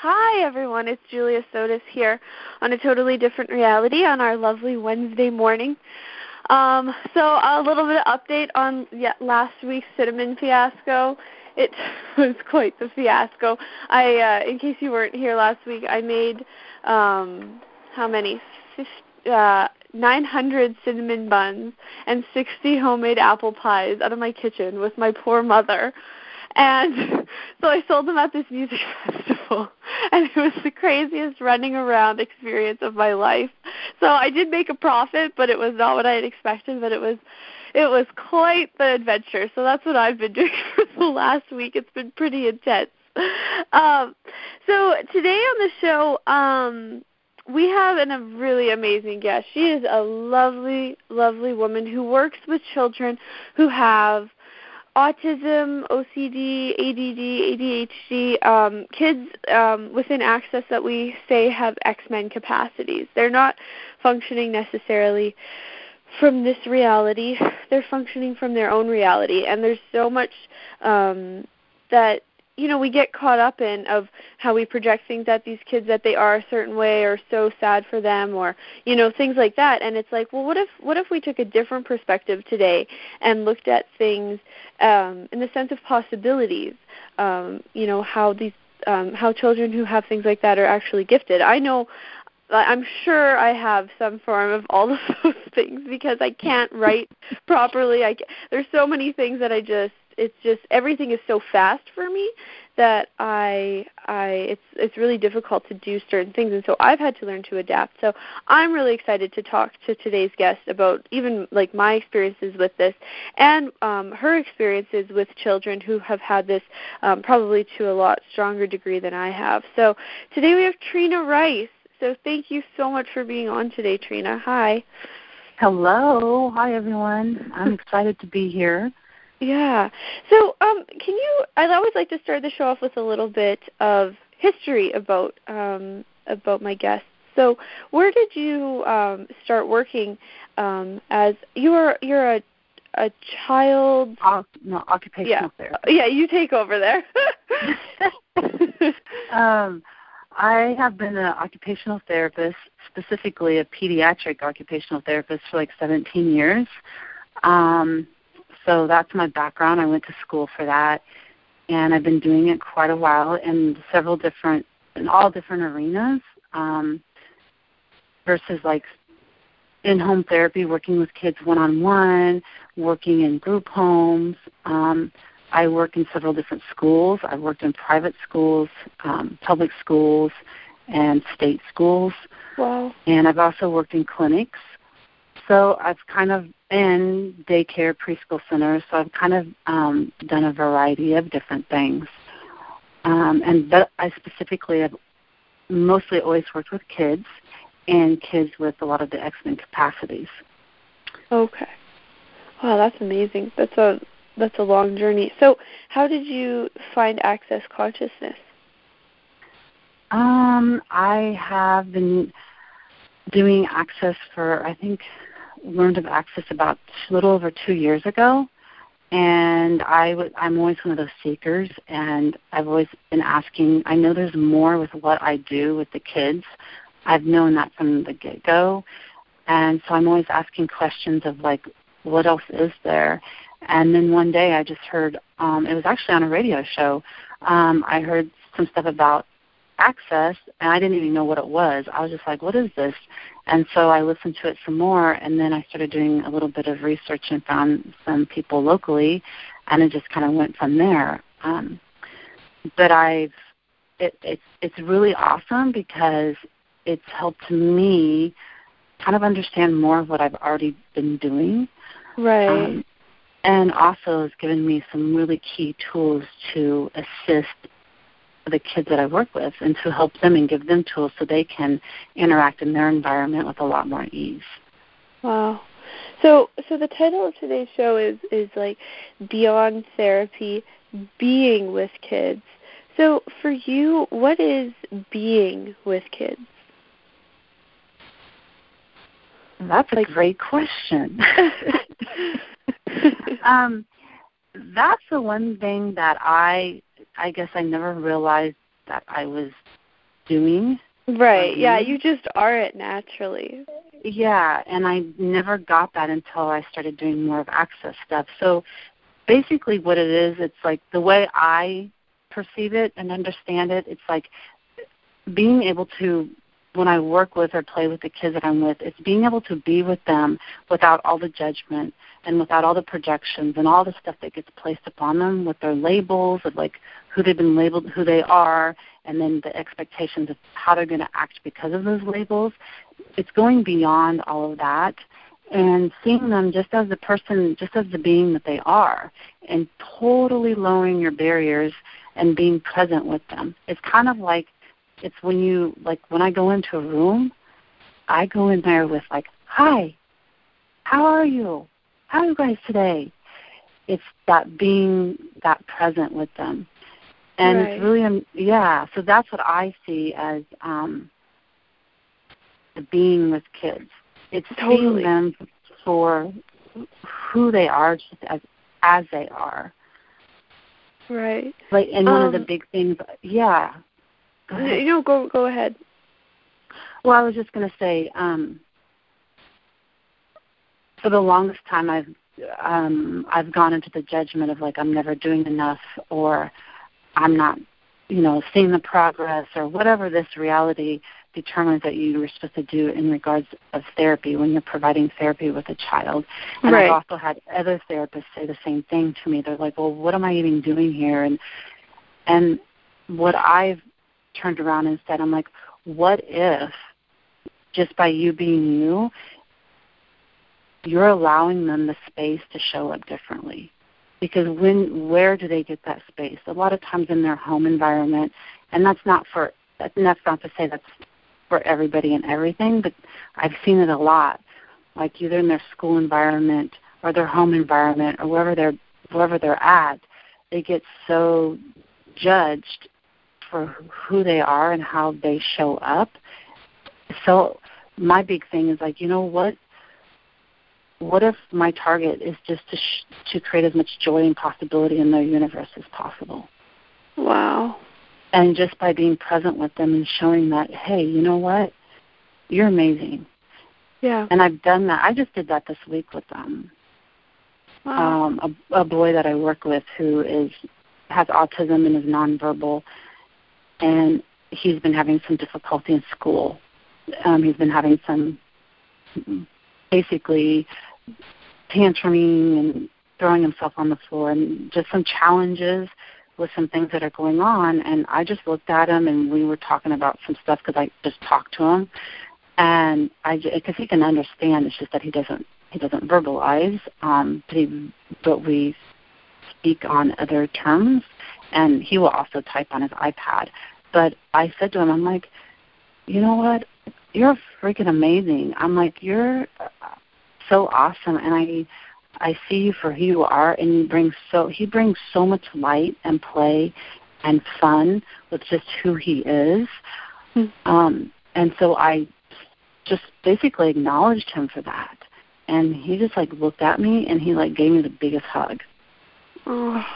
Hi, everyone. It's Julia Sotis here on a totally different reality on our lovely Wednesday morning. Um, so, a little bit of update on last week's cinnamon fiasco. It was quite the fiasco. I, uh, in case you weren't here last week, I made um, how many? 50, uh, 900 cinnamon buns and 60 homemade apple pies out of my kitchen with my poor mother. And so I sold them at this music festival, and it was the craziest running around experience of my life. So I did make a profit, but it was not what I had expected. But it was, it was quite the adventure. So that's what I've been doing for the last week. It's been pretty intense. Um, so today on the show, um, we have an, a really amazing guest. She is a lovely, lovely woman who works with children who have autism, OCD, ADD, ADHD, um, kids um, within access that we say have X-Men capacities. They're not functioning necessarily from this reality. They're functioning from their own reality, and there's so much um, that you know we get caught up in of how we project things at these kids that they are a certain way or so sad for them or you know things like that and it's like well what if what if we took a different perspective today and looked at things um in the sense of possibilities um you know how these um how children who have things like that are actually gifted i know I'm sure I have some form of all of those things because I can't write properly. I there's so many things that I just it's just everything is so fast for me that I I it's it's really difficult to do certain things and so I've had to learn to adapt. So I'm really excited to talk to today's guest about even like my experiences with this and um her experiences with children who have had this um probably to a lot stronger degree than I have. So today we have Trina Rice. So thank you so much for being on today, Trina. Hi. Hello. Hi everyone. I'm excited to be here. Yeah. So, um, can you? I'd always like to start the show off with a little bit of history about um, about my guests. So, where did you um, start working um, as you are? You're a a child. Uh, no, occupational yeah. therapist. Yeah, you take over there. um, I have been an occupational therapist, specifically a pediatric occupational therapist, for like 17 years. Um, so that's my background. I went to school for that, and I've been doing it quite a while in several different, in all different arenas. Um, versus like in-home therapy, working with kids one-on-one, working in group homes. Um, I work in several different schools. I've worked in private schools, um, public schools, and state schools. Wow. And I've also worked in clinics. So I've kind of in daycare preschool centers. So I've kind of um, done a variety of different things. Um, and but I specifically have mostly always worked with kids and kids with a lot of the X-Men capacities. Okay. Wow, that's amazing. That's a that's a long journey. So, how did you find access consciousness? Um, I have been doing access for I think learned of Access about a little over two years ago, and I w- I'm always one of those seekers, and I've always been asking. I know there's more with what I do with the kids. I've known that from the get go, and so I'm always asking questions of like, what else is there? And then one day I just heard, um, it was actually on a radio show. Um, I heard some stuff about access and I didn't even know what it was. I was just like, what is this? And so I listened to it some more and then I started doing a little bit of research and found some people locally and it just kind of went from there. Um, but I've it, it's it's really awesome because it's helped me kind of understand more of what I've already been doing. Right. Um, and also has given me some really key tools to assist the kids that I work with and to help them and give them tools so they can interact in their environment with a lot more ease. Wow. So so the title of today's show is is like beyond therapy being with kids. So for you, what is being with kids? That's a great question. um, that's the one thing that I I guess I never realized that I was doing. Right. Yeah, you just are it naturally. Yeah, and I never got that until I started doing more of access stuff. So basically what it is, it's like the way I perceive it and understand it, it's like being able to when I work with or play with the kids that I'm with, it's being able to be with them without all the judgment and without all the projections and all the stuff that gets placed upon them with their labels of like who they've been labeled, who they are, and then the expectations of how they're going to act because of those labels. It's going beyond all of that and seeing them just as the person, just as the being that they are, and totally lowering your barriers and being present with them. It's kind of like it's when you like when I go into a room, I go in there with like, "Hi, how are you? How are you guys today?" It's that being that present with them, and right. it's really um, yeah. So that's what I see as um, the being with kids. It's totally. seeing them for who they are, just as as they are. Right. Like, and one of the Um, big things, yeah. Go ahead. You know, go go ahead. Well, I was just going to say, um, for the longest time, I've um, I've gone into the judgment of like I'm never doing enough, or I'm not, you know, seeing the progress, or whatever this reality determines that you were supposed to do in regards of therapy when you're providing therapy with a child. And Right. I've also had other therapists say the same thing to me. They're like, "Well, what am I even doing here?" And and what I've turned around and said, I'm like, what if just by you being you, you're allowing them the space to show up differently? Because when where do they get that space? A lot of times in their home environment, and that's not for that's not to say that's for everybody and everything, but I've seen it a lot. Like either in their school environment or their home environment or wherever they're wherever they're at, they get so judged for who they are and how they show up. So my big thing is like, you know what? What if my target is just to sh- to create as much joy and possibility in their universe as possible? Wow. And just by being present with them and showing that, hey, you know what? You're amazing. Yeah. And I've done that. I just did that this week with um Wow. um a, a boy that I work with who is has autism and is nonverbal and he's been having some difficulty in school. Um, he's been having some basically tantruming and throwing himself on the floor and just some challenges with some things that are going on. And I just looked at him and we were talking about some stuff because I just talked to him, and I because he can understand. It's just that he doesn't he doesn't verbalize, um, but he but we speak on other terms, and he will also type on his iPad. But I said to him, I'm like, you know what? You're freaking amazing. I'm like, you're so awesome, and I I see you for who you are, and you bring so he brings so much light and play and fun with just who he is. Mm. Um, and so I just basically acknowledged him for that, and he just like looked at me and he like gave me the biggest hug Oh.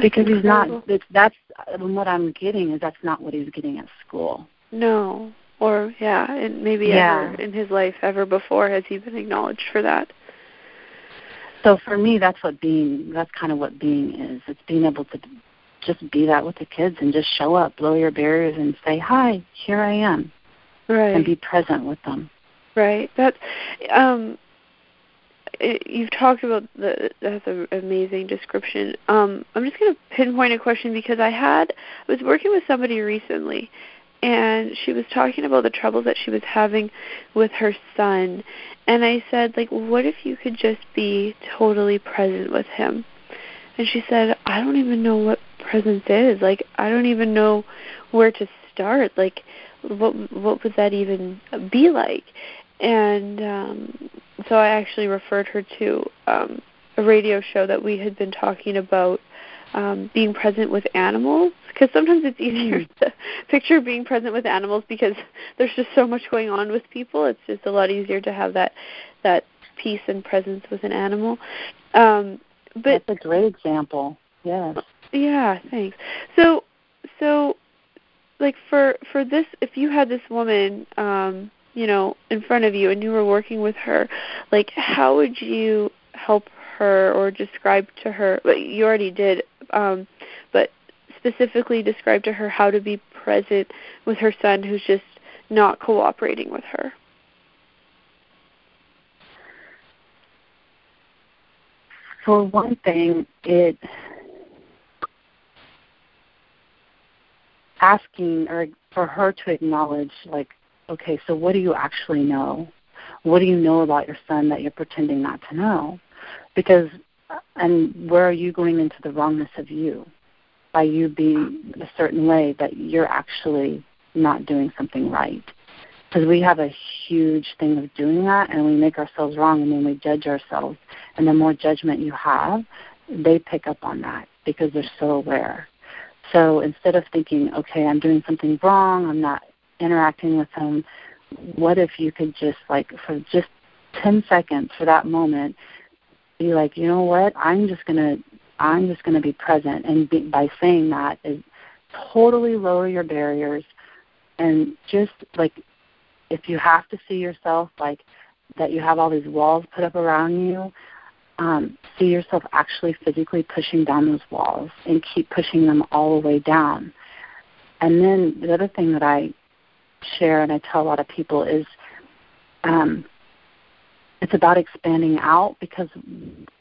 Because he's not. That's what I'm getting is that's not what he's getting at school. No. Or yeah, and maybe Yeah. ever in his life ever before has he been acknowledged for that. So for me, that's what being. That's kind of what being is. It's being able to just be that with the kids and just show up, blow your barriers, and say, "Hi, here I am," Right. and be present with them. Right. That's um you've talked about the that's an amazing description. Um I'm just going to pinpoint a question because I had I was working with somebody recently and she was talking about the troubles that she was having with her son and I said like what if you could just be totally present with him? And she said, "I don't even know what presence is. Like I don't even know where to start. Like what what would that even be like?" And um, so I actually referred her to um, a radio show that we had been talking about um, being present with animals because sometimes it's easier to picture being present with animals because there's just so much going on with people. It's just a lot easier to have that that peace and presence with an animal. Um, but That's a great example. Yes. yeah, thanks. So, so like for for this if you had this woman um you know in front of you and you were working with her like how would you help her or describe to her but you already did um but specifically describe to her how to be present with her son who's just not cooperating with her? For one thing it asking or for her to acknowledge like okay so what do you actually know? What do you know about your son that you're pretending not to know? Because uh, and where are you going into the wrongness of you by you being a certain way that you're actually not doing something right? Because we have a huge thing of doing that and we make ourselves wrong and then we judge ourselves. And the more judgment you have they pick up on that because they're so aware. So instead of thinking, okay, I'm doing something wrong, I'm not interacting with him, what if you could just like for just 10 seconds for that moment be like, you know what? I'm just going to I'm just going to be present and be, by saying that is totally lower your barriers and just like if you have to see yourself like that you have all these walls put up around you um, see yourself actually physically pushing down those walls and keep pushing them all the way down. And then the other thing that I share and I tell a lot of people is um, it's about expanding out because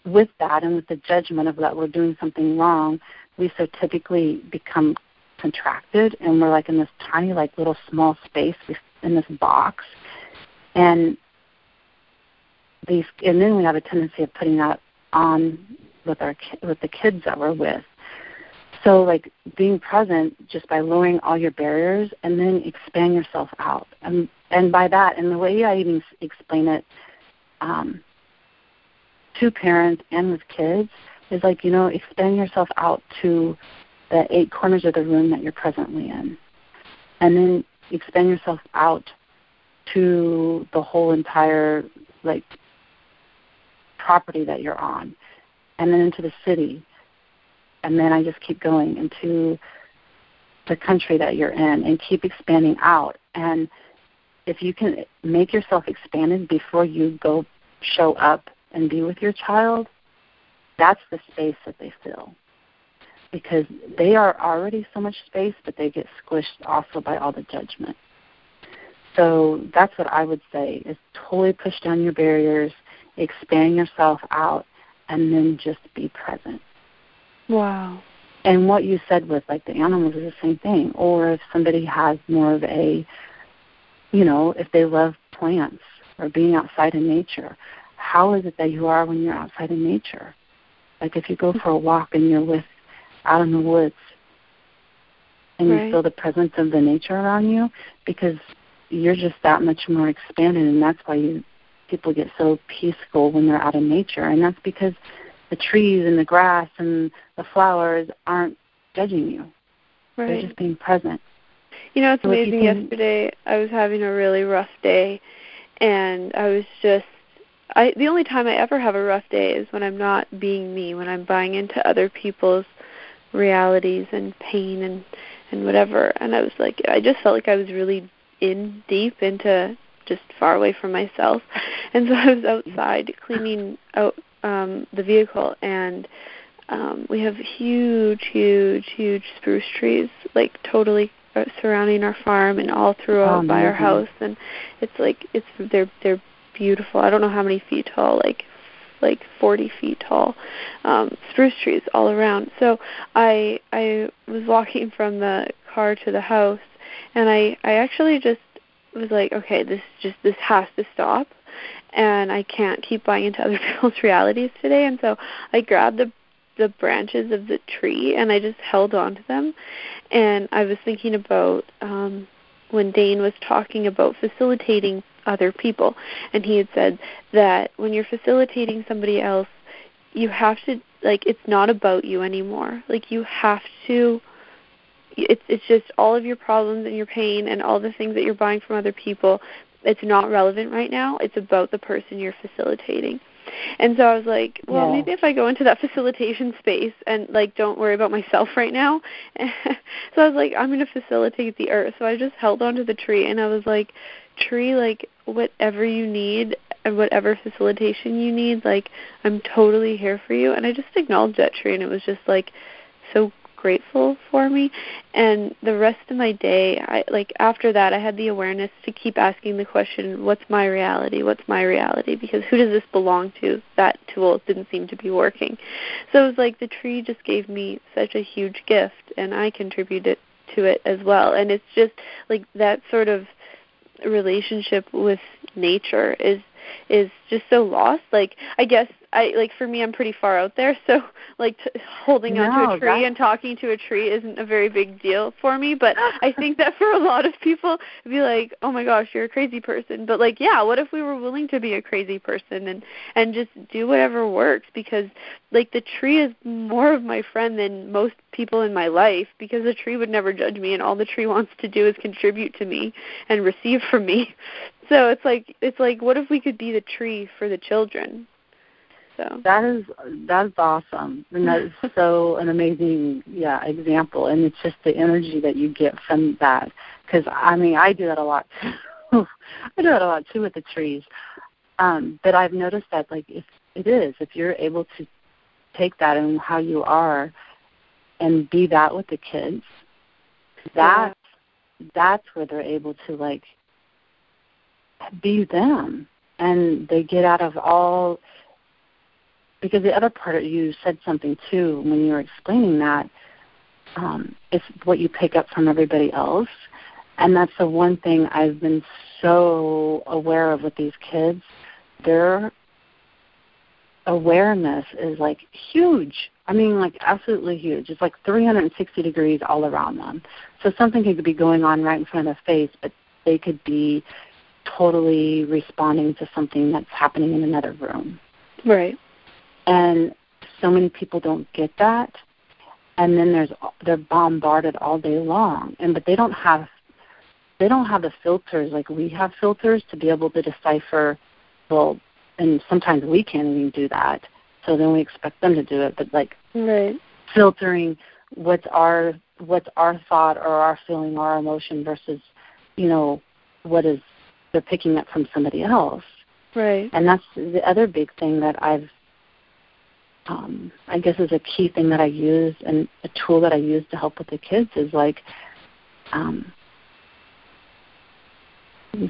with that and with the judgment of that we're doing something wrong, we so typically become contracted and we're like in this tiny like little small space in this box and these, and then we have a tendency of putting that on with our with the kids that we're with. So like being present just by lowering all your barriers and then expand yourself out. And and by that, and the way I even explain it um, to parents and with kids is like you know expand yourself out to the eight corners of the room that you're presently in, and then expand yourself out to the whole entire like property that you're on, and then into the city, and then I just keep going into the country that you're in and keep expanding out. And if you can make yourself expanded before you go show up and be with your child, that's the space that they fill. Because they are already so much space, but they get squished also by all the judgment. So that's what I would say is totally push down your barriers expand yourself out, and then just be present. Wow. And what you said with like the animals is the same thing. Or if somebody has more of a, you know, if they love plants or being outside in nature, how is it that you are when you're outside in nature? Like if you go for a walk and you're with out in the woods and right. you feel the presence of the nature around you because you're just that much more expanded and that's why you people get so peaceful when they're out in nature, and that's because the trees and the grass and the flowers aren't judging you. Right. They're just being present. You know, it's so amazing. Can... Yesterday, I was having a really rough day, and I was just. I the only time I ever have a rough day is when I'm not being me, when I'm buying into other people's realities and pain and and whatever. And I was like, I just felt like I was really in deep into just far away from myself. And so I was outside cleaning out um the vehicle and um we have huge huge huge spruce trees like totally uh, surrounding our farm and all throughout oh, by our house and it's like it's they're they're beautiful. I don't know how many feet tall, like like 40 feet tall um spruce trees all around. So I I was walking from the car to the house and I I actually just was like, okay, this just this has to stop, and I can't keep buying into other people's realities today. And so I grabbed the the branches of the tree and I just held on to them. And I was thinking about um, when Dane was talking about facilitating other people, and he had said that when you're facilitating somebody else, you have to like it's not about you anymore. Like you have to it's it's just all of your problems and your pain and all the things that you're buying from other people it's not relevant right now it's about the person you're facilitating And so I was like, well, Yeah. maybe if I go into that facilitation space and like don't worry about myself right now. so I was like, I'm going to facilitate the earth. So I just held onto the tree and I was like, tree, like whatever you need and whatever facilitation you need, like I'm totally here for you. And I just acknowledged that tree and it was just like so grateful for me. And the rest of my day i like after that i had the awareness to keep asking the question what's my reality? What's my reality? Because who does this belong to? That tool didn't seem to be working. So it was like the tree just gave me such a huge gift and i contributed to it as well. And it's just like that sort of relationship with nature is is just so lost. Like i guess i like for me i'm pretty far out there. So like t- holding No, onto a tree and talking to a tree isn't a very big deal for me. But i think that for a lot of people it'd be like oh my gosh you're a crazy person. But like yeah what if we were willing to be a crazy person and and just do whatever works? Because like the tree is more of my friend than most people in my life because the tree would never judge me and all the tree wants to do is contribute to me and receive from me so it's like it's like what if we could be the tree for the children so That is that's awesome, and that is so an amazing yeah example, and it's just the energy that you get from that. Because I mean, I do that a lot too. I do that a lot too with the trees. Um, but I've noticed that like if it is, if you're able to take that and how you are, and be that with the kids, that's that's where they're able to like be them, and they get out of all because the other part you said something too when you were explaining that um, it's what you pick up from everybody else, and that's the one thing I've been so aware of with these kids. Their awareness is like huge. I mean, like absolutely huge. It's like 360 degrees all around them. So something could be going on right in front of their face, but they could be totally responding to something that's happening in another room. Right. And so many people don't get that. And then there's they're bombarded all day long. And but they don't have they don't have the filters like we have filters to be able to decipher well and sometimes we can't even do that. So then we expect them to do it. But like right. filtering what's our what's our thought or our feeling or our emotion versus you know what is they're picking up from somebody else. Right. And that's the other big thing that I've um, I guess is a key thing that I use and a tool that I use to help with the kids is like um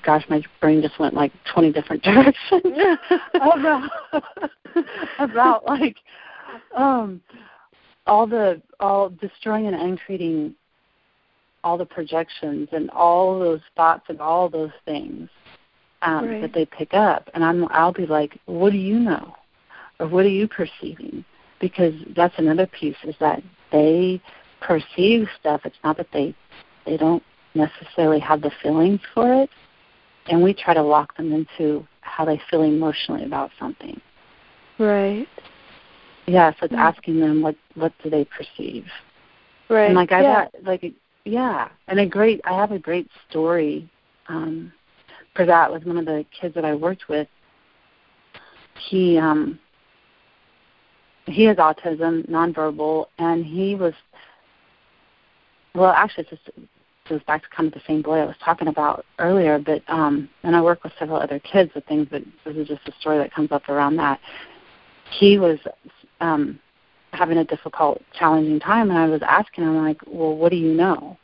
gosh my brain just went like 20 different directions about about like um all the all destroying and uncreating all the projections and all those thoughts and all those things um, Right. that they pick up, and I'm I'll be like, what do you know, or what are you perceiving? Because that's another piece is that they perceive stuff. It's not that they they don't necessarily have the feelings for it, and we try to lock them into how they feel emotionally about something. right Yeah, so it's Mm. asking them what what do they perceive. right And like I yeah. got like yeah, and a great I have a great story um for that with one of the kids that I worked with. He um he has autism, nonverbal, and he was well actually it's just goes back to kind of the same boy I was talking about earlier, but um and I work with several other kids with things, but this is just a story that comes up around that. He was um having a difficult, challenging time, and I was asking him like, "Well, what do you know?"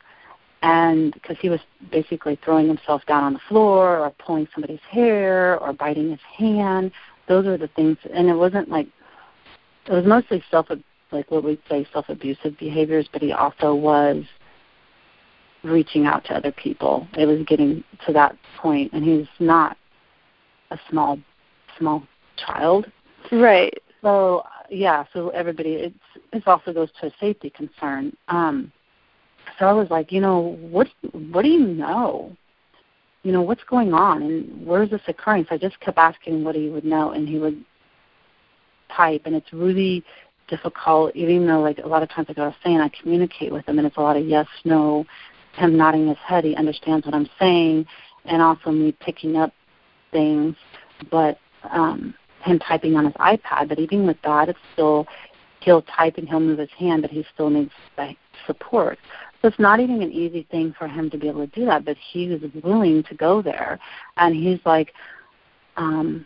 And because he was basically throwing himself down on the floor, or pulling somebody's hair, or biting his hand. Those are the things, and it wasn't like it was mostly self, like what we'd say self-abusive behaviors, but he also was reaching out to other people. It was getting to that point, and he's not a small, small child. right So yeah, so everybody, it's this also goes to a safety concern. Um, so I was like, you know, what what do you know? You know, what's going on, and where's this occurring? So I just kept asking what he would know, and he would type, and it's really difficult. Even though, like a lot of times, like I was saying, I communicate with him, and it's a lot of yes, no, him nodding his head. He understands what I'm saying, and also me picking up things, but um him typing on his iPad, but even with that, it's still he'll type and he'll move his hand, but he still needs support. So it's not even an easy thing for him to be able to do that, but he was willing to go there, and he's like, um,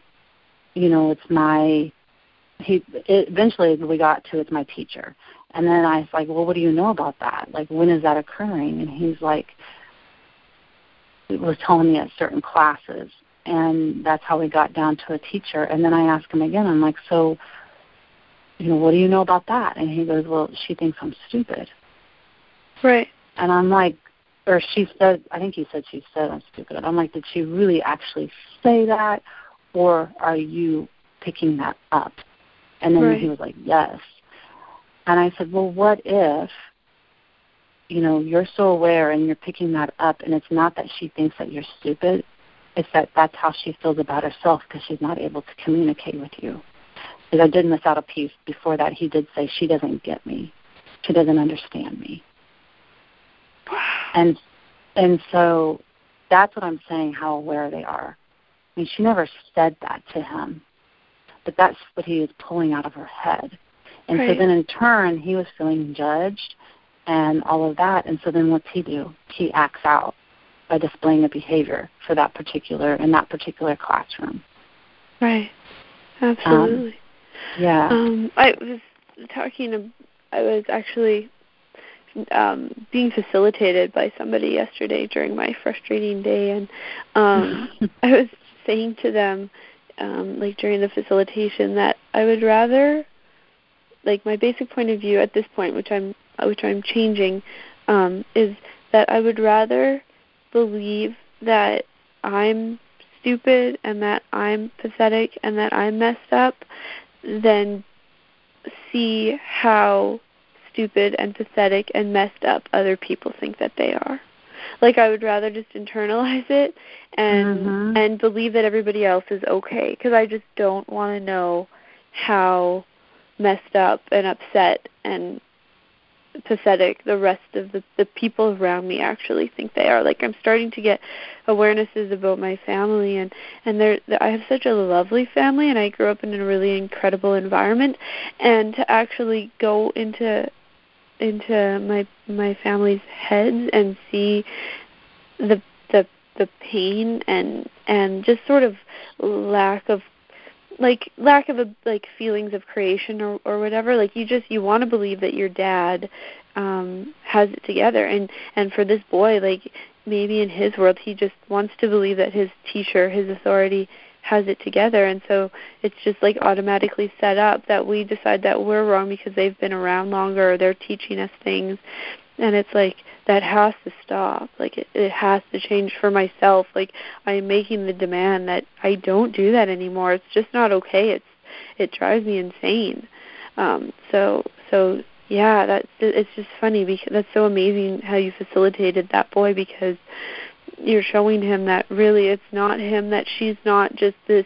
you know, it's my. He it, eventually we got to it's my teacher, and then I was like, well, what do you know about that? Like, when is that occurring? And he's like, he was telling me at certain classes, and that's how we got down to a teacher. And then I asked him again. I'm like, so, you know, what do you know about that? And he goes, well, she thinks I'm stupid. Right. And I'm like, or she said, I think he said she said I'm stupid. I'm like, did she really actually say that, or are you picking that up? And then right. he was like, yes. And I said, well, what if, you know, you're so aware and you're picking that up, and it's not that she thinks that you're stupid, it's that that's how she feels about herself because she's not able to communicate with you. Because I did miss out a piece before that. He did say she doesn't get me, she doesn't understand me. And and so that's what I'm saying, how aware they are. I mean, she never said that to him, but that's what he was pulling out of her head. And right. so then in turn, he was feeling judged and all of that. And so then what's he do? He acts out by displaying a behavior for that particular in that particular classroom. Right. Absolutely. Um, yeah. Um, I was talking. I was actually um, being facilitated by somebody yesterday during my frustrating day, and um, I was saying to them, um, like during the facilitation, that I would rather, like my basic point of view at this point, which I'm which I'm changing, um, is that I would rather believe that I'm stupid and that I'm pathetic and that I'm messed up than see how stupid and pathetic and messed up other people think that they are. Like I would rather just internalize it and mm-hmm. and believe that everybody else is okay because I just don't want to know how messed up and upset and pathetic. The rest of the the people around me actually think they are. Like i'm starting to get awarenesses about my family and and they're i have such a lovely family and i grew up in a really incredible environment. And to actually go into into my my family's heads and see the the the pain and and just sort of lack of like lack of a like feelings of creation or or whatever like you just you want to believe that your dad um has it together. And and for this boy like maybe in his world he just wants to believe that his teacher his authority has it together. And so it's just like automatically set up that we decide that we're wrong because they've been around longer or they're teaching us things and it's like that has to stop. Like it, it has to change for myself. Like i'm making the demand that i don't do that anymore. It's just not okay. It's it drives me insane. Um so so yeah that's it's just funny because that's so amazing how you facilitated that boy because you're showing him that really it's not him that she's not just this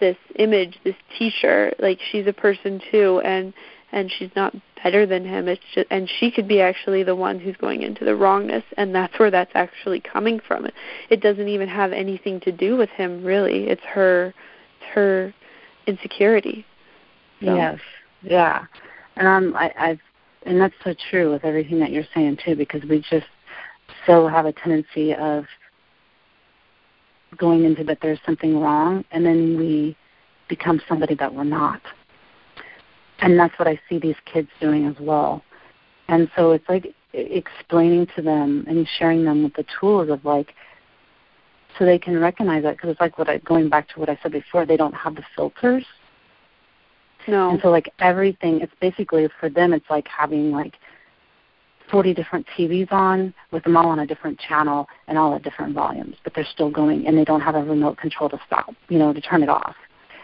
this image this teacher. Like she's a person too. And and she's not better than him. It's just and she could be actually the one who's going into the wrongness and that's where that's actually coming from. It it doesn't even have anything to do with him really. It's her it's her insecurity. So. yes. Yeah. And i'm i i've and that's so true with everything that you're saying too because we just so have a tendency of going into that there's something wrong and then we become somebody that we're not and that's what i see these kids doing as well. And so it's like explaining to them and sharing them with the tools of like so they can recognize that because it's like what I going back to what I said before they don't have the filters. No. And so like everything it's basically for them it's like having like 40 different TVs on with them all on a different channel and all at different volumes, but they're still going and they don't have a remote control to stop, you know, to turn it off.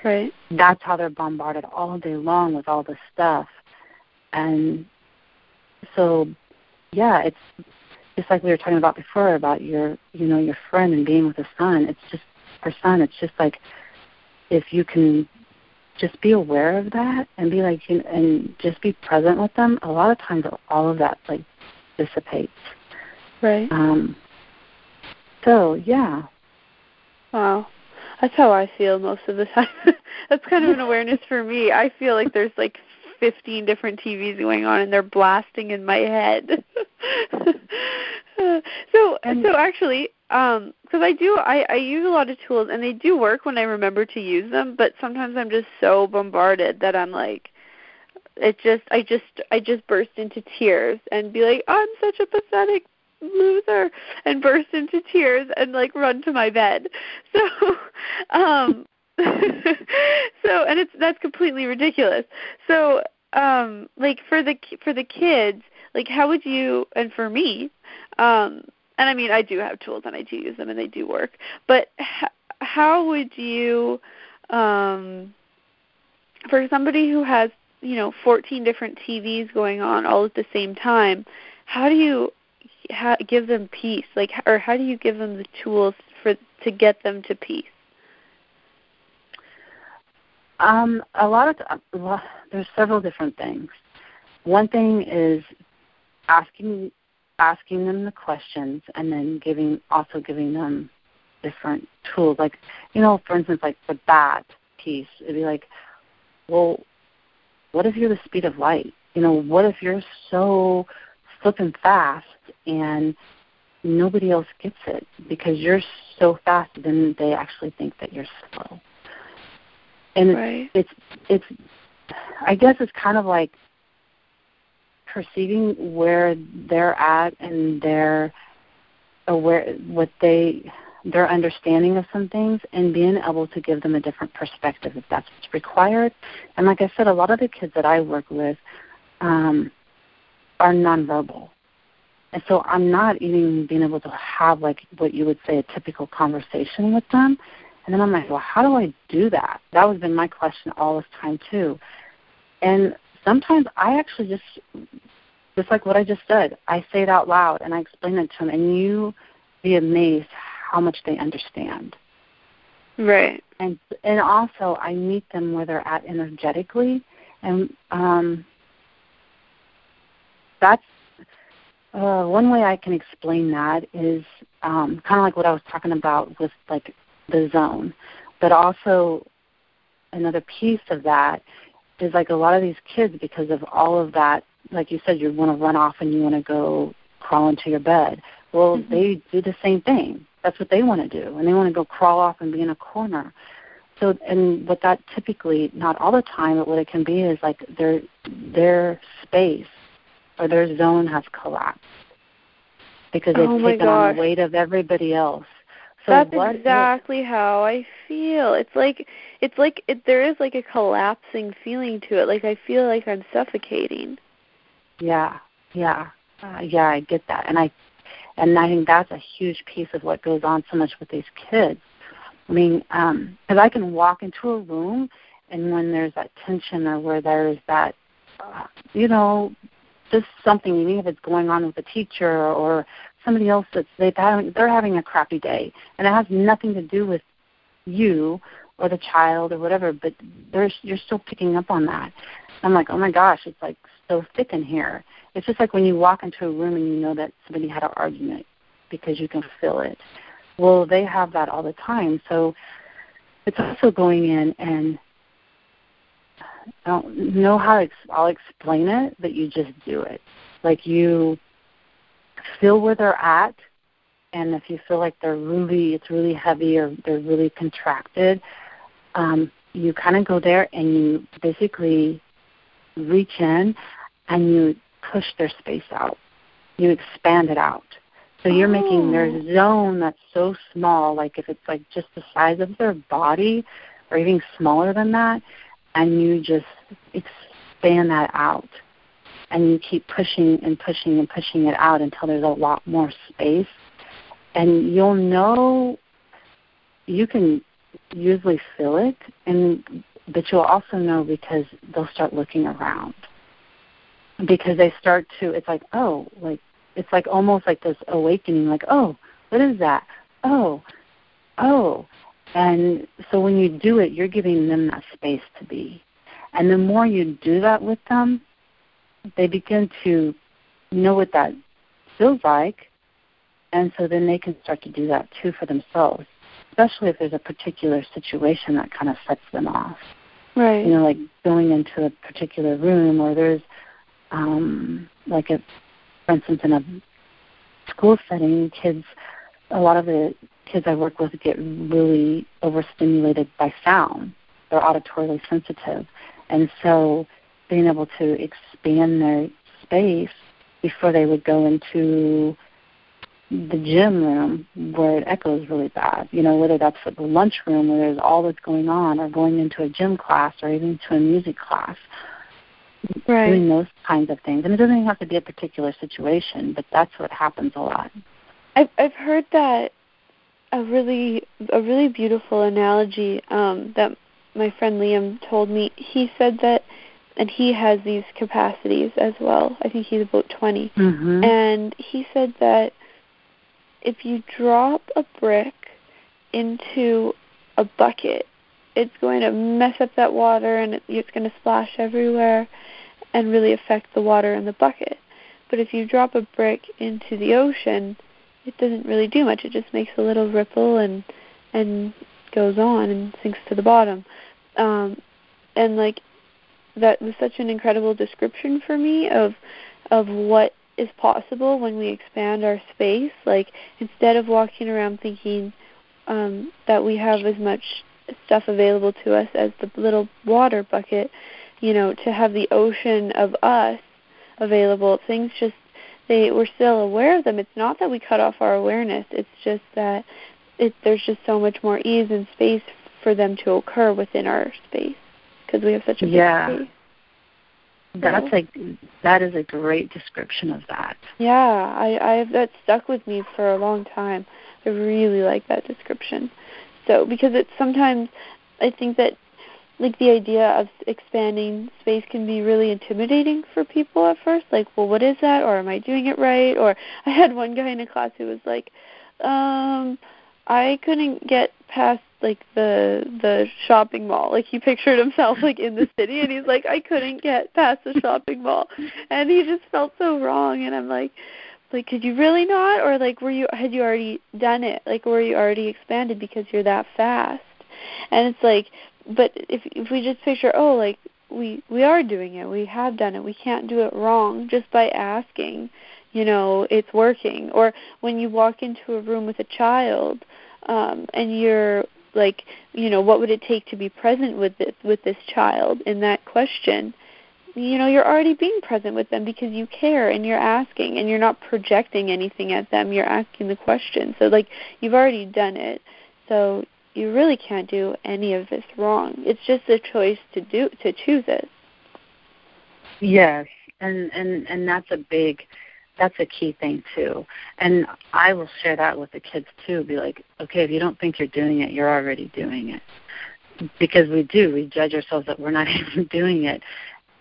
Right. That's how they're bombarded all day long with all this stuff. And so, yeah, it's just like we were talking about before about your, you know, your friend and being with a son. It's just, her son, it's just like if you can just be aware of that and be like and just be present with them a lot of times all of that like dissipates right um so yeah wow That's how I feel most of the time. That's kind of an awareness for me. I feel like there's like 15 different TVs going on and they're blasting in my head. so and, so actually um because I do I I use a lot of tools and they do work when I remember to use them, but sometimes I'm just so bombarded that I'm like it just I just I just burst into tears and be like, I'm such a pathetic loser and burst into tears and like run to my bed. So um so and it's that's completely ridiculous. So um like for the for the kids, like how would you and for me um and I mean I do have tools and I do use them and they do work. But h- how would you um for somebody who has you know 14 different TVs going on all at the same time how do you give them peace. Like or how do you give them the tools for to get them to peace? Um a lot of a lot, there's several different things. One thing is asking asking them the questions and then giving also giving them different tools. Like you know for instance like the bat piece it'd be like well what if you're the speed of light? You know, what if you're so flipping fast and nobody else gets it because you're so fast then they actually think that you're slow. And right. it's it's I guess it's kind of like perceiving where they're at and their aware what they their understanding of some things and being able to give them a different perspective if that's what's required. And like I said, a lot of the kids that I work with um, are nonverbal. And so I'm not even being able to have like what you would say a typical conversation with them. And then I'm like, well, how do I do that? That was been my question all this time too. And sometimes I actually just, just like what I just said, I say it out loud and I explain it to them, and you be amazed how much they understand. Right. And and also I meet them where they're at energetically and um that's uh, one way I can explain that is um, kind of like what I was talking about with like the zone, but also another piece of that is like a lot of these kids because of all of that. Like you said, you want to run off and you want to go crawl into your bed. Well, mm-hmm. they do the same thing. That's what they want to do, and they want to go crawl off and be in a corner. So, and what that typically, not all the time, but what it can be is like their their space or their zone has collapsed because they've oh taken on the weight of everybody else. So That's exactly how I feel. It's like it's like it, there is like a collapsing feeling to it. Like I feel like I'm suffocating. Yeah, yeah, uh, yeah. I get that, and I and I think that's a huge piece of what goes on so much with these kids. I mean, because um, I can walk into a room, and when there's that tension or where there's that, uh, you know, just something, even if it's going on with a teacher or somebody else that's they've having, they're having a crappy day, and it has nothing to do with you or the child or whatever, but there's you're still picking up on that. I'm like, oh my gosh, it's like so thick in here. It's just like when you walk into a room and you know that somebody had an argument because you can feel it. Well, they have that all the time. So it's also going in and I don't know how to, I'll explain it, but you just do it. Like you feel where they're at, and if you feel like they're really, it's really heavy or they're really contracted, um, you kind of go there and you basically reach in and you push their space out. You expand it out. So you're oh. making their oh. zone that's so small, like if it's like just the size of their body or even smaller than that, and you just expand that out. And you keep pushing and pushing and pushing it out until there's a lot more space. And you'll know, you can usually feel it, and but you'll also know because they'll start looking around because they start to it's like oh like it's like almost like this awakening like oh what is that oh oh and so when you do it you're giving them that space to be and the more you do that with them they begin to know what that feels like and so then they can start to do that too for themselves especially if there's a particular situation that kind of sets them off. Right. You know, like going into a particular room or there's um like a for instance in a school setting, kids a lot of the kids I work with get really overstimulated by sound. They're auditorily sensitive. And so being able to expand their space before they would go into the gym room where it echoes really bad. You know, whether that's at the lunchroom where there's all that's going on, or going into a gym class, or even to a music class. Right. Doing those kinds of things, and it doesn't even have to be a particular situation, but that's what happens a lot. I've I've heard that a really a really beautiful analogy um, that my friend Liam told me. He said that and he has these capacities as well. I think he's about 20. Mm-hmm. And he said that if you drop a brick into a bucket, it's going to mess up that water and it's going to splash everywhere and really affect the water in the bucket. But if you drop a brick into the ocean, it doesn't really do much. It just makes a little ripple and and goes on and sinks to the bottom. Um, and like that was such an incredible description for me of of what is possible when we expand our space. Like instead of walking around thinking um, that we have as much stuff available to us as the little water bucket, you know, to have the ocean of us available. Things just they we're still aware of them. It's not that we cut off our awareness. It's just that it, there's just so much more ease and space for them to occur within our space because we have such a big yeah. space. That's like that is a great description of that. Yeah, I I that stuck with me for a long time. I really like that description. So because it's sometimes I think that like the idea of expanding space can be really intimidating for people at first like well what is that? Or am i doing it right? Or i had one guy in a class who was like um i couldn't get past like the the shopping mall. Like he pictured himself like in the city and he's like i couldn't get past the shopping mall. And he just felt so wrong. And i'm like like could you really not? Or like were you had you already done it? Like were you already expanded because you're that fast? And it's like but if if we just picture oh like we we are doing it we have done it we can't do it wrong just by asking you know it's working. Or when you walk into a room with a child um and you're like you know what would it take to be present with this with this child in that question? You know you're already being present with them because you care and you're asking and you're not projecting anything at them. You're asking the question. So like you've already done it. So you really can't do any of this wrong. It's just a choice to do to choose it. Yes, and and and that's a big that's a key thing too. And I will share that with the kids too. Be like, okay, if you don't think you're doing it, you're already doing it. Because we do, we judge ourselves that we're not even doing it,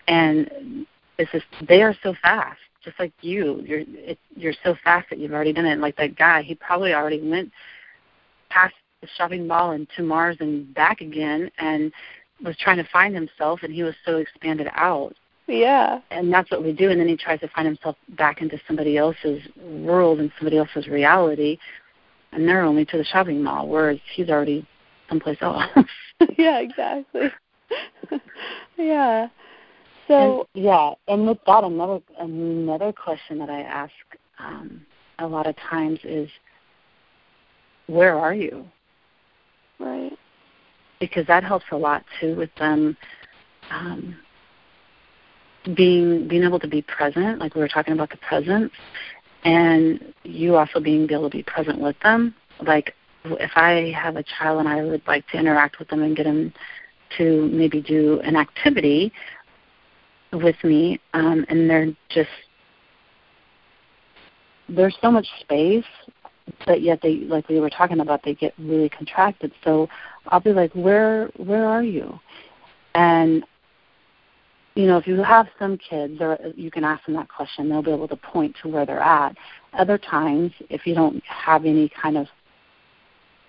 and it's just they are so fast, just like you. You're it, you're so fast that you've already done it. And Like that guy, he probably already went past the shopping mall and to Mars and back again and was trying to find himself and he was so expanded out. Yeah. And that's what we do and then he tries to find himself back into somebody else's world and somebody else's reality and they're only to the shopping mall, whereas he's already someplace else. yeah, exactly. yeah. So and, yeah, and with that another another question that I ask um a lot of times is where are you? Right. Because that helps a lot too with them um, being being able to be present, like we were talking about the presence, and you also being able to be present with them. Like if I have a child and I would like to interact with them and get them to maybe do an activity with me, um, and they're just there's so much space but yet they like we were talking about they get really contracted. So i'll be like where where are you? And you know if you have some kids or you can ask them that question they'll be able to point to where they're at. Other times if you don't have any kind of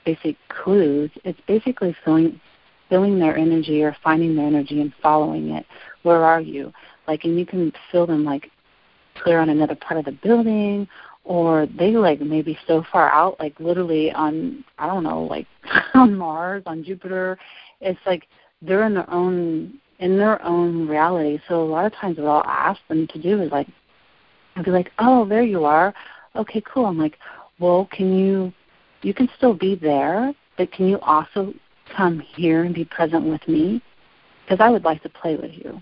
basic clues it's basically feeling feeling their energy or finding their energy and following it. Where are you? Like and you can feel them like clear on another part of the building or they like maybe so far out, like literally on I don't know, like on Mars, on Jupiter. It's like they're in their own in their own reality. So a lot of times what I'll ask them to do is like I'll be like, Oh, there you are. Okay, cool. I'm like, Well, can you you can still be there, but can you also come here and be present with me? Because I would like to play with you.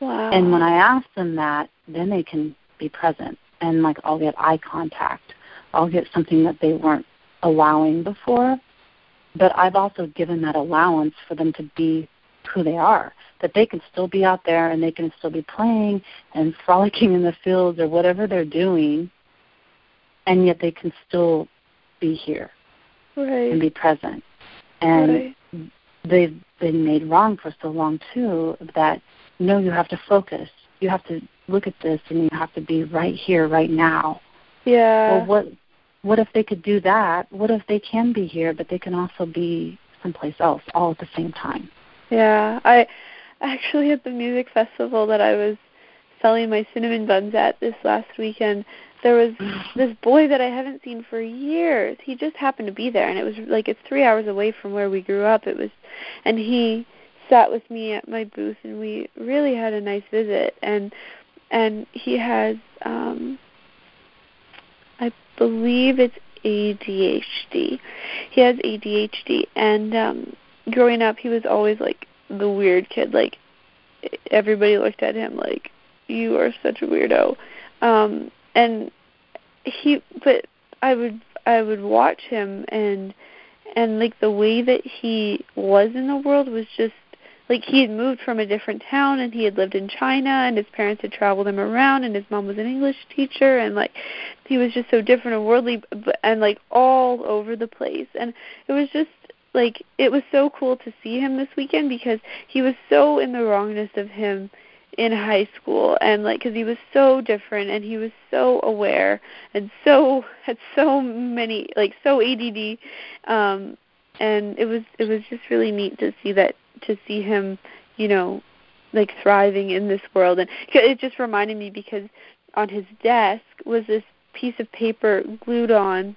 Wow. And when I ask them that, then they can be present and like I'll get eye contact. I'll get something that they weren't allowing before. But I've also given that allowance for them to be who they are. That they can still be out there and they can still be playing and frolicking in the fields or whatever they're doing and yet they can still be here right. and be present. And right. they've been made wrong for so long too that no, you have to focus. You have to look at this and you have to be right here, right now. Yeah. Well, what what if they could do that? What if they can be here, but they can also be someplace else all at the same time? Yeah, I actually at the music festival that I was selling my cinnamon buns at this last weekend, there was this boy that I haven't seen for years. He just happened to be there, and it was like it's three hours away from where we grew up. It was, and he sat with me at my booth, and we really had a nice visit. And and he has um I believe it's ADHD. He has ADHD and um growing up he was always like the weird kid like everybody looked at him like you are such a weirdo. Um and he but I would I would watch him and and like the way that he was in the world was just like he had moved from a different town and he had lived in China and his parents had traveled him around and his mom was an English teacher and like he was just so different and worldly and like all over the place. And it was just like it was so cool to see him this weekend because he was so in the wrongness of him in high school and like cuz he was so different and he was so aware and so had so many like so ADD um and it was it was just really neat to see that to see him, you know, like thriving in this world. And it just reminded me because on his desk was this piece of paper glued on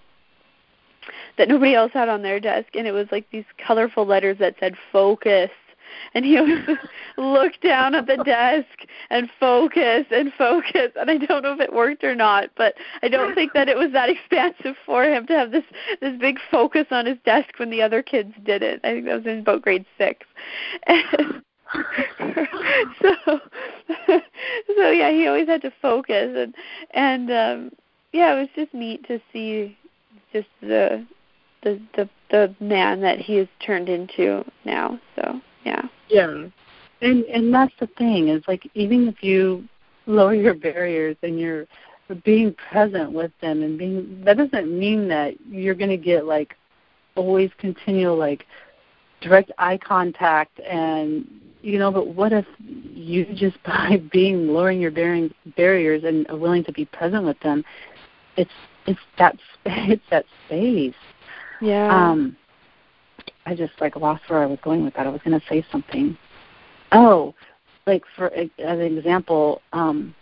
that nobody else had on their desk, and it was like these colorful letters that said "focus." And he always looked down at the desk and focus and focus. And I don't know if it worked or not, but I don't think that it was that expansive for him to have this this big focus on his desk when the other kids did it. I think that was in about grade six. And so so yeah, he always had to focus and and um yeah, it was just neat to see just the the the the man that he has turned into now. So yeah. Yeah. And and that's the thing is like even if you lower your barriers and you're being present with them and being that doesn't mean that you're going to get like always continual like direct eye contact and you know but what if you just by being lowering your bearing, barriers and willing to be present with them it's it's that it's that space yeah um I just like lost where I was going with that. I was going to say something. Oh, like for as an example, um,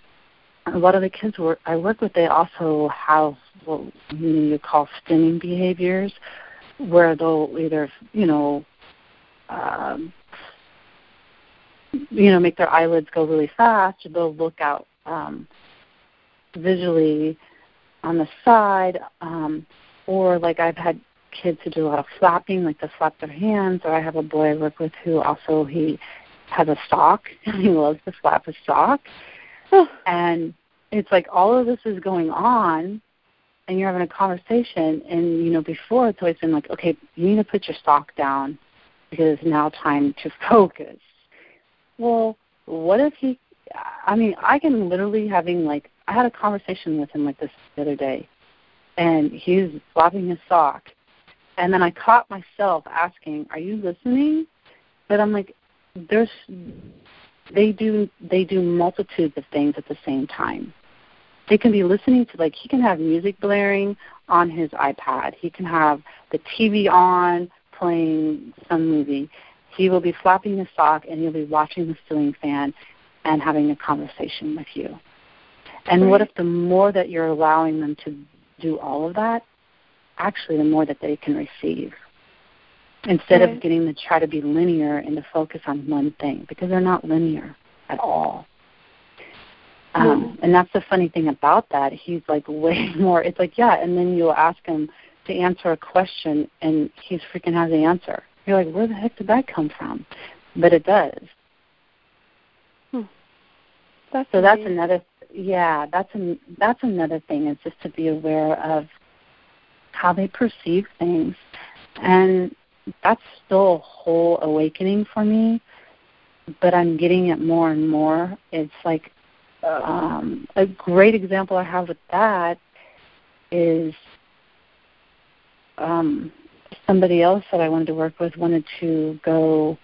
a lot of the kids work, I work with, they also have what you call stimming behaviors, where they'll either, you know, um, you know, make their eyelids go really fast. They'll look out um, visually on the side, um, or like I've had kids who do a lot of flapping, like they flap their hands. Or I have a boy I work with who also he has a sock and he loves to flap his sock. and it's like all of this is going on and you're having a conversation and you know before it's always been like okay you need to put your sock down because it's now time to focus well what if he i mean i can literally having like i had a conversation with him like this the other day and he's flopping his sock and then I caught myself asking, "Are you listening?" But I'm like, "There's." They do they do multitudes of things at the same time. They can be listening to like he can have music blaring on his iPad. He can have the TV on playing some movie. He will be flapping his sock and he'll be watching the ceiling fan and having a conversation with you. And right. what if the more that you're allowing them to do all of that, actually the more that they can receive? Instead right. of getting to try to be linear and to focus on one thing, because they're not linear at all. Um, and that's the funny thing about that. He's like way more. It's like yeah, and then you'll ask him to answer a question, and he's freaking has the answer. You're like, where the heck did that come from? But it does. Hmm. That's so that's another. Yeah, that's an, that's another thing is just to be aware of how they perceive things, and that's still a whole awakening for me. But I'm getting it more and more. It's like um, a great example I have with that is um, somebody else that I wanted to work with wanted to go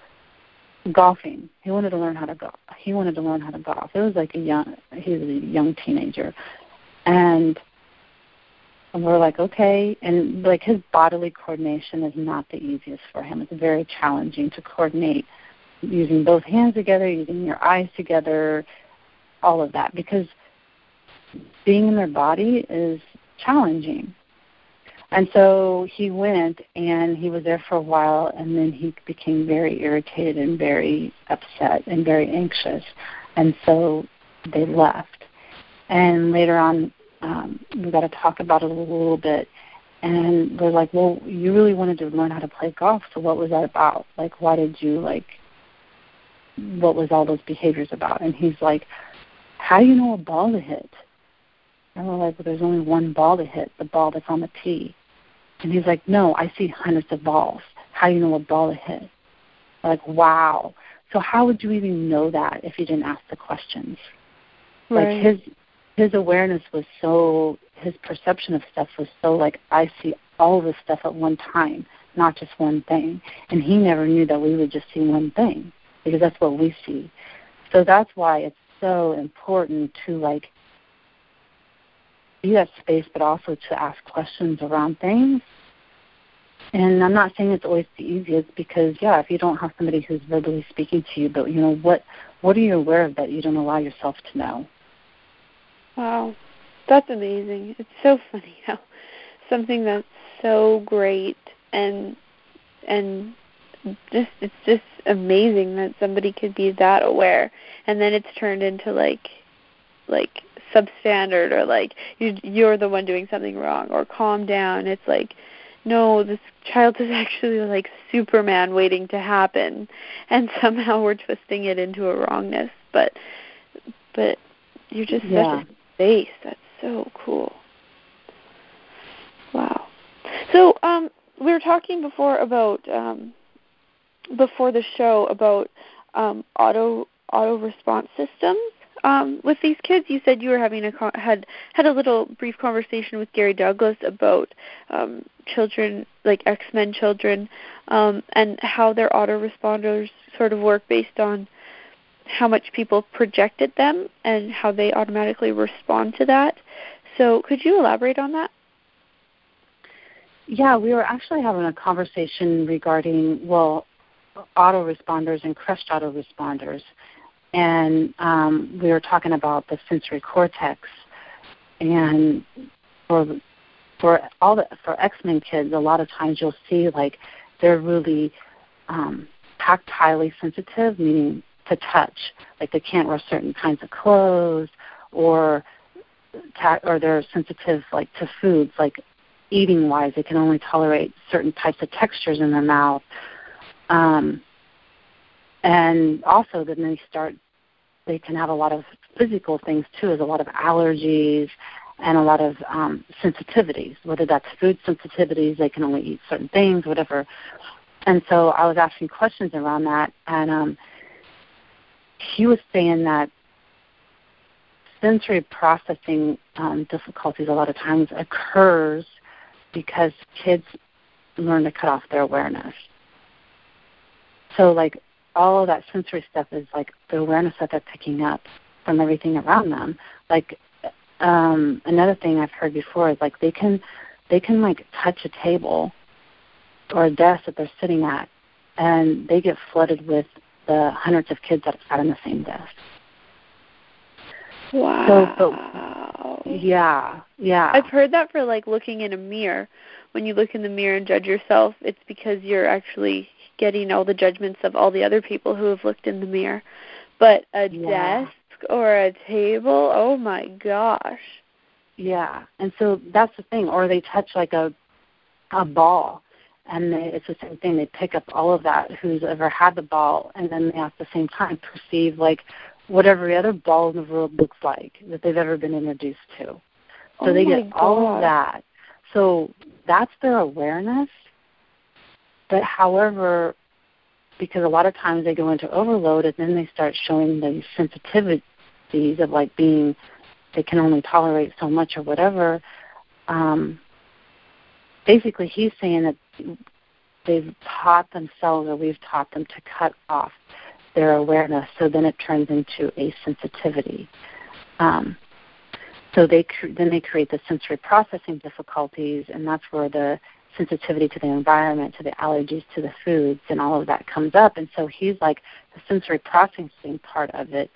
golfing. He wanted to learn how to golf. He wanted to learn how to golf. It was like a young he was a young teenager. And we're like, okay, and like his bodily coordination is not the easiest for him. It's very challenging to coordinate using both hands together, using your eyes together, all of that because being in their body is challenging. And so he went and he was there for a while and then he became very irritated and very upset and very anxious. And so they left. And later on, um, we got to talk about it a little bit. And they're like, well, you really wanted to learn how to play golf. So what was that about? Like, why did you, like, what was all those behaviors about? And he's like, how do you know a ball to hit? And we're like, well, there's only one ball to hit, the ball that's on the tee. And he's like, no, I see hundreds of balls. How do you know what ball to hit? We're like, wow. So how would you even know that if you didn't ask the questions? Right. Like his his awareness was so his perception of stuff was so like I see all this stuff at one time, not just one thing. And he never knew that we would just see one thing because that's what we see. So that's why it's so important to like be that space, but also to ask questions around things. And I'm not saying it's always the easiest because, yeah, if you don't have somebody who's verbally speaking to you, but you know what, what are you aware of that you don't allow yourself to know? Wow, that's amazing. It's so funny how something that's so great and and just it's just amazing that somebody could be that aware. And then it's turned into like like substandard or like you you're the one doing something wrong or calm down. It's like no this child is actually like superman waiting to happen. And somehow we're twisting it into a wrongness. But but you're just yeah. such space that's so cool. Wow. So um we were talking before about um before the show about um, auto auto response systems. Um, with these kids. You said you were having a had had a little brief conversation with Gary Douglas about um, children like X Men children um, and how their autoresponders sort of work based on how much people projected them and how they automatically respond to that. So, could you elaborate on that? Yeah, we were actually having a conversation regarding well, autoresponders and crushed autoresponders. And um, we were talking about the sensory cortex. And for for all the for X Men kids, a lot of times you'll see like they're really um, tactilely sensitive, meaning to touch. Like they can't wear certain kinds of clothes, or ta- or they're sensitive like to foods, like eating wise, they can only tolerate certain types of textures in their mouth um, and also then they start, they can have a lot of physical things too, as a lot of allergies and a lot of um, sensitivities, whether that's food sensitivities, they can only eat certain things, whatever. And so I was asking questions around that, and um, he was saying that sensory processing um, difficulties a lot of times occurs because kids learn to cut off their awareness. So like all of that sensory stuff is like the awareness that they're picking up from everything around them. Like um another thing I've heard before is like they can they can like touch a table or a desk that they're sitting at and they get flooded with the hundreds of kids that sat on the same desk. Wow. So, but, yeah, yeah. I've heard that for like looking in a mirror. When you look in the mirror and judge yourself, it's because you're actually getting all the judgments of all the other people who have looked in the mirror. But a yeah. desk or a table, oh my gosh. Yeah, and so that's the thing. Or they touch like a a ball, and they, it's the same thing. They pick up all of that. Who's ever had the ball, and then they at the same time perceive like what every other ball in the world looks like that they've ever been introduced to. So oh they get God. all of that. So that's their awareness. But however, because a lot of times they go into overload and then they start showing the sensitivities of like being they can only tolerate so much or whatever. Um, basically, he's saying that they've taught themselves or we've taught them to cut off their awareness, so then it turns into a sensitivity. Um, so they then they create the sensory processing difficulties, and that's where the sensitivity to the environment, to the allergies to the foods, and all of that comes up. And so he's like the sensory processing part of it.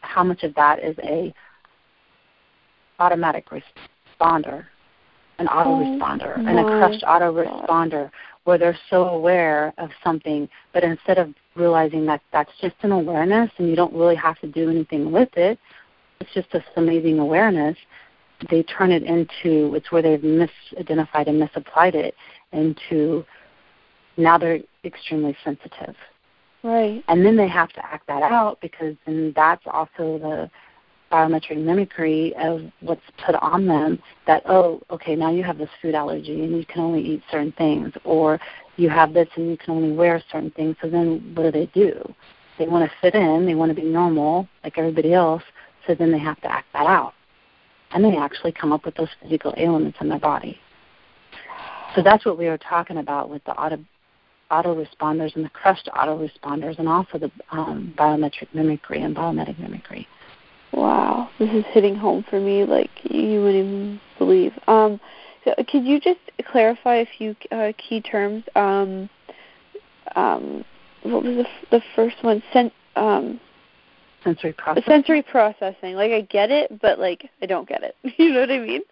How much of that is a automatic responder, an auto responder, mm-hmm. oh and a crushed auto responder, where they're so aware of something, but instead of realizing that that's just an awareness and you don't really have to do anything with it, it's just this amazing awareness. They turn it into it's where they've misidentified and misapplied it into now they're extremely sensitive. Right. And then they have to act that out because then that's also the biomimetic mimicry of what's put on them that oh okay now you have this food allergy and you can only eat certain things or you have this and you can only wear certain things so then what do they do? They want to fit in they want to be normal like everybody else so then they have to act that out. And they actually come up with those physical ailments in their body. So that's what we were talking about with the auto autoresponders and the crushed autoresponders and also the um, biomimetic mimicry and biomimetic mimicry Wow, this is hitting home for me like you wouldn't even believe. Um, so could you just clarify a few uh, key terms? Um, um, what was the, f- the first one? Sen- um, sensory processing. Sensory processing. Like I get it, but like I don't get it. you know what I mean?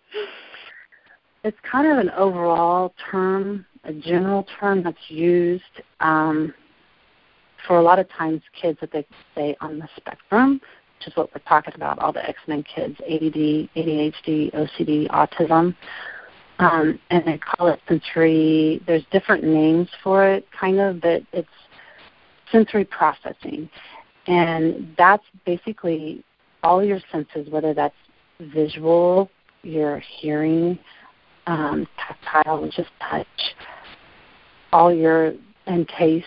It's kind of an overall term, a general term that's used um, for a lot of times kids that they say on the spectrum which is what we're talking about, all the X-Men kids, ADD, ADHD, OCD, autism. Um, and they call it sensory, there's different names for it, kind of, but it's sensory processing. And that's basically all your senses, whether that's visual, your hearing, um, tactile, is touch, all your, and taste,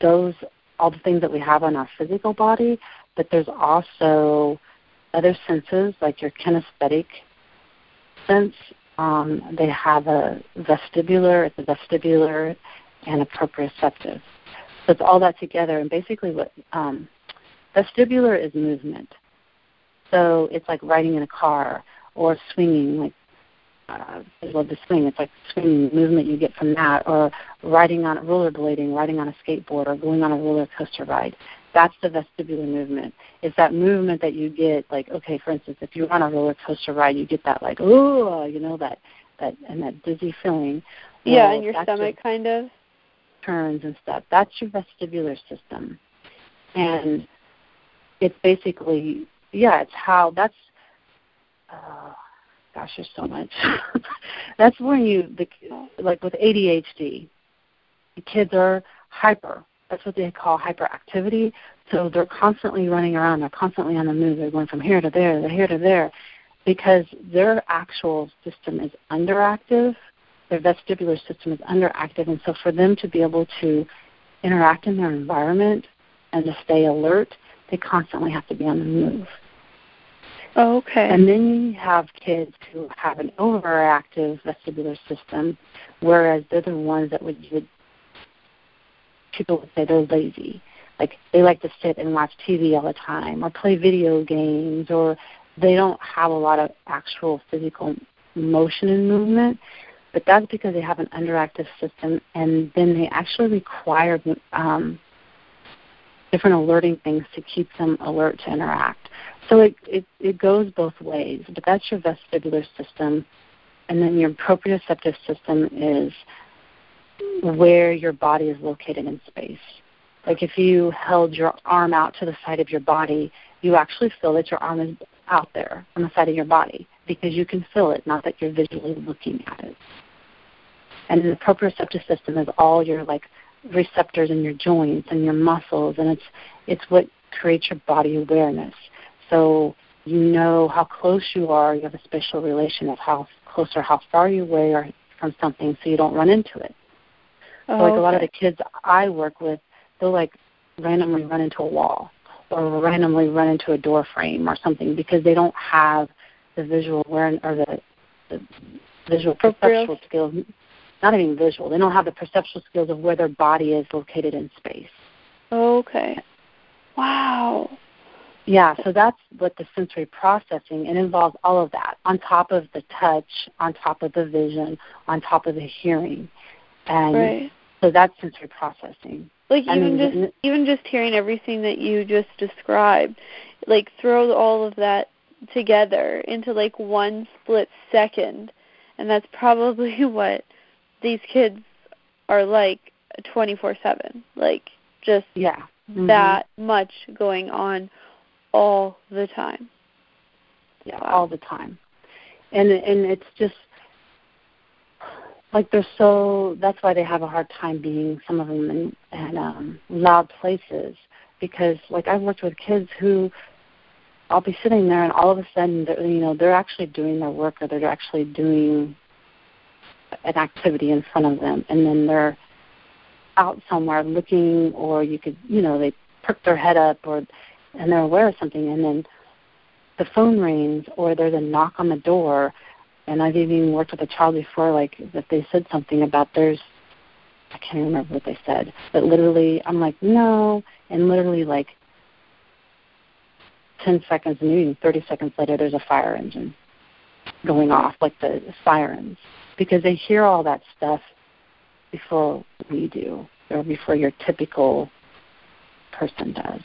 those, all the things that we have on our physical body, but there's also other senses like your kinesthetic sense. Um, they have a vestibular, it's a vestibular, and a proprioceptive. So it's all that together, and basically what um, vestibular is movement. So it's like riding in a car or swinging, like uh, I love the swing. It's like swinging movement you get from that, or riding on rollerblading, riding on a skateboard, or going on a roller coaster ride. That's the vestibular movement. It's that movement that you get, like okay, for instance, if you're on a roller coaster ride, you get that like oh, you know that that and that dizzy feeling. Yeah, well, in your stomach, your kind of. Turns and stuff. That's your vestibular system, and it's basically yeah, it's how that's. Uh, gosh, there's so much. that's when you the like with ADHD, the kids are hyper that's what they call hyperactivity. So they're constantly running around. They're constantly on the move. They're going from here to there, they're here to there, because their actual system is underactive. Their vestibular system is underactive, and so for them to be able to interact in their environment and to stay alert, they constantly have to be on the move. Oh, okay. And then you have kids who have an overactive vestibular system, whereas they're the ones that would, would people would say they're lazy. Like they like to sit and watch TV all the time or play video games or they don't have a lot of actual physical motion and movement. But that's because they have an underactive system and then they actually require um, different alerting things to keep them alert to interact. So it, it, it goes both ways, but that's your vestibular system. And then your proprioceptive system is where your body is located in space. Like if you held your arm out to the side of your body, you actually feel that your arm is out there on the side of your body because you can feel it, not that you're visually looking at it. And the proprioceptive system is all your like receptors in your joints and your muscles, and it's it's what creates your body awareness. So you know how close you are. You have a spatial relation of how close or how far you are from something, so you don't run into it. So like okay. a lot of the kids I work with, they'll like randomly run into a wall or randomly run into a door frame or something because they don't have the visual awareness or the, the visual perceptual skills. Not even visual. They don't have the perceptual skills of where their body is located in space. Okay. Wow. Yeah, so that's what the sensory processing it involves all of that on top of the touch, on top of the vision, on top of the hearing, and right. so that's sensory processing. Like I even mean, just even just hearing everything that you just described, like throw all of that together into like one split second, and that's probably what these kids are like 24/7. Like just yeah, mm-hmm. that much going on all the time. Yeah, wow. all the time. And and it's just like they're so that's why they have a hard time being some of them in, in um loud places. Because like I've worked with kids who I'll be sitting there and all of a sudden they're, you know they're actually doing their work or they're actually doing an activity in front of them. And then they're out somewhere looking or you could you know they perk their head up or and they're aware of something. And then the phone rings or there's a knock on the door and I've even worked with a child before, like that they said something about there's, I can't remember what they said, but literally, I'm like, no, and literally, like, 10 seconds, maybe 30 seconds later, there's a fire engine going off, like the sirens, because they hear all that stuff before we do, or before your typical person does.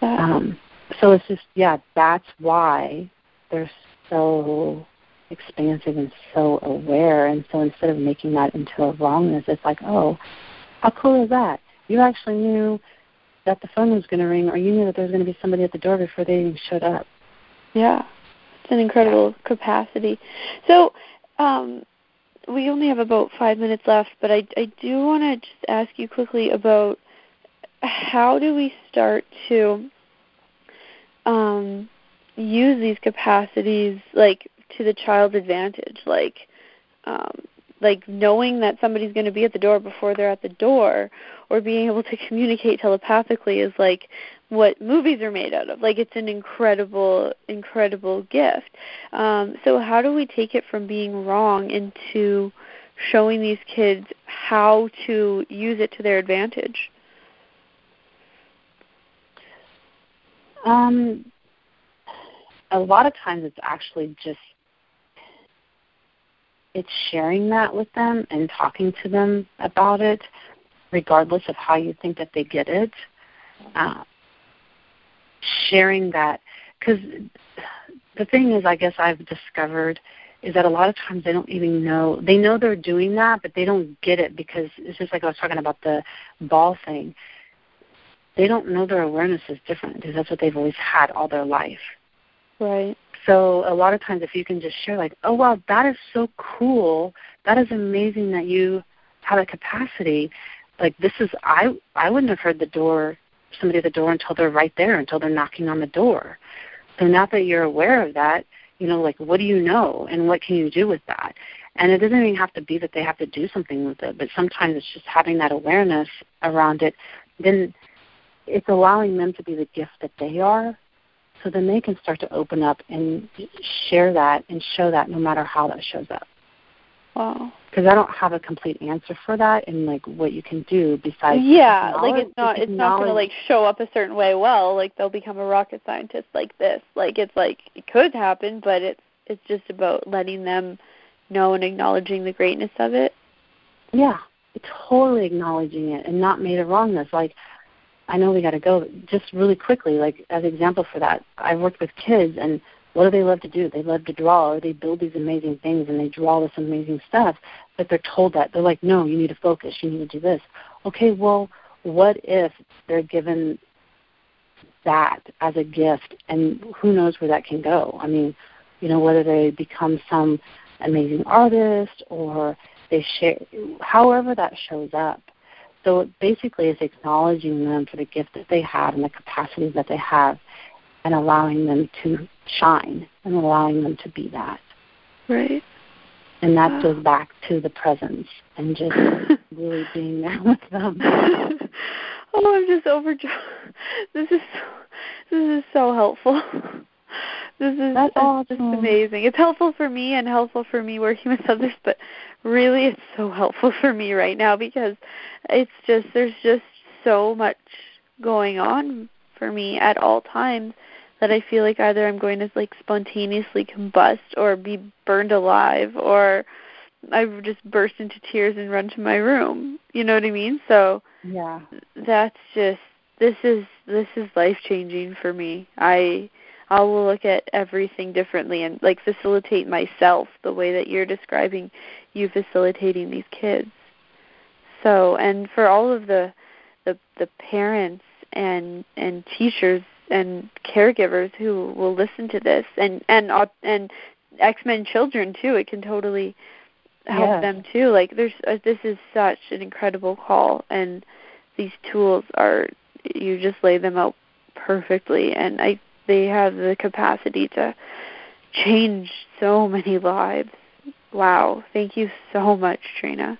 Um, so it's just, yeah, that's why they're so expansive and so aware. And so instead of making that into a wrongness, it's like, oh, how cool is that? You actually knew that the phone was going to ring, or you knew that there was going to be somebody at the door before they even showed up. Yeah, it's an incredible yeah. capacity. So, um, we only have about five minutes left, but I, I do want to just ask you quickly about how do we start to um, use these capacities, like to the child's advantage like um like knowing that somebody's going to be at the door before they're at the door or being able to communicate telepathically is like what movies are made out of. Like it's an incredible incredible gift. Um so how do we take it from being wrong into showing these kids how to use it to their advantage? Um a lot of times it's actually just it's sharing that with them and talking to them about it, regardless of how you think that they get it. Uh, sharing that, because the thing is, I guess I've discovered is that a lot of times they don't even know they know they're doing that, but they don't get it because it's just like I was talking about the ball thing. They don't know their awareness is different because that's what they've always had all their life. Right. So a lot of times, if you can just share, like, oh wow, that is so cool. That is amazing that you have a capacity. Like this is, I I wouldn't have heard the door, somebody at the door until they're right there, until they're knocking on the door. So now that you're aware of that, you know, like what do you know, and what can you do with that? And it doesn't even have to be that they have to do something with it, but sometimes it's just having that awareness around it. Then it's allowing them to be the gift that they are so then they can start to open up and share that and show that no matter how that shows up. Wow. Because I don't have a complete answer for that and like what you can do besides. Yeah, like it's not it's not going to like show up a certain way. Well, like they'll become a rocket scientist like this. Like it's like it could happen, but it's it's just about letting them know and acknowledging the greatness of it. Yeah, totally acknowledging it and not made a wrongness. Like I know we got to go. Just really quickly, like as an example for that, I've worked with kids, and what do they love to do? They love to draw, or they build these amazing things, and they draw this amazing stuff. But they're told that they're like, no, you need to focus. You need to do this. Okay, well, what if they're given that as a gift, and who knows where that can go? I mean, you know, whether they become some amazing artist or they share, however that shows up. So it basically is acknowledging them for the gift that they have and the capacity that they have and allowing them to shine and allowing them to be that. Right. And that wow. goes back to the presence and just really being there with them. oh, I'm just overjoyed. This is this is so helpful. This is That's oh, awesome. just amazing. It's helpful for me and helpful for me working with others, but really it's so helpful for me right now because it's just there's just so much going on for me at all times that I feel like either I'm going to like spontaneously combust or be burned alive or I just burst into tears and run to my room. You know what I mean? So yeah, that's just this is this is life changing for me. I I will look at everything differently and like facilitate myself the way that you're describing you facilitating these kids. So and for all of the the the parents and and teachers and caregivers who will listen to this and and and X-Men children too. It can totally help yes. them too. Like there's uh, this is such an incredible call and these tools are you just lay them out perfectly and I they have the capacity to change so many lives. Wow. Thank you so much, Trina.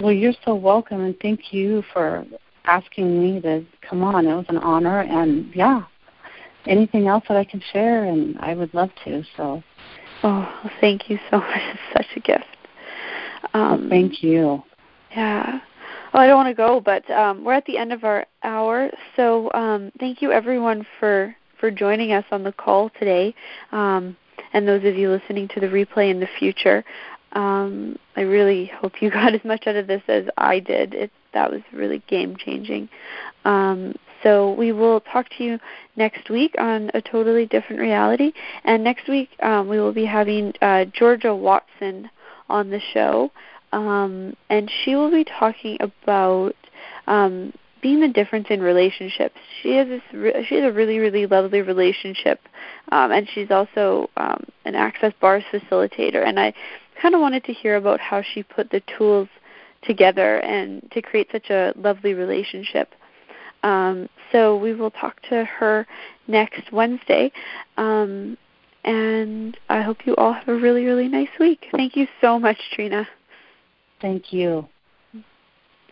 Well, you're so welcome and thank you for asking me to come on. It was an honor and yeah, anything else that I can share, and I would love to. So. Oh, thank you so much. It's such a gift. Um, well, thank you. Yeah. Oh, I don't want to go, but um, we're at the end of our hour. So um, thank you everyone for for joining us on the call today, um, and those of you listening to the replay in the future. Um, I really hope you got as much out of this as I did. It that was really game changing. Um, so we will talk to you next week on a totally different reality. And next week um, we will be having uh, Georgia Watson on the show, um, and she will be talking about um, being the difference in relationships. She has this. Re- she has a really, really lovely relationship, um, and she's also um, an Access Bars facilitator. And I kind of wanted to hear about how she put the tools together and to create such a lovely relationship. Um, so we will talk to her next Wednesday. Um, and I hope you all have a really, really nice week. Thank you so much, Trina. Thank you.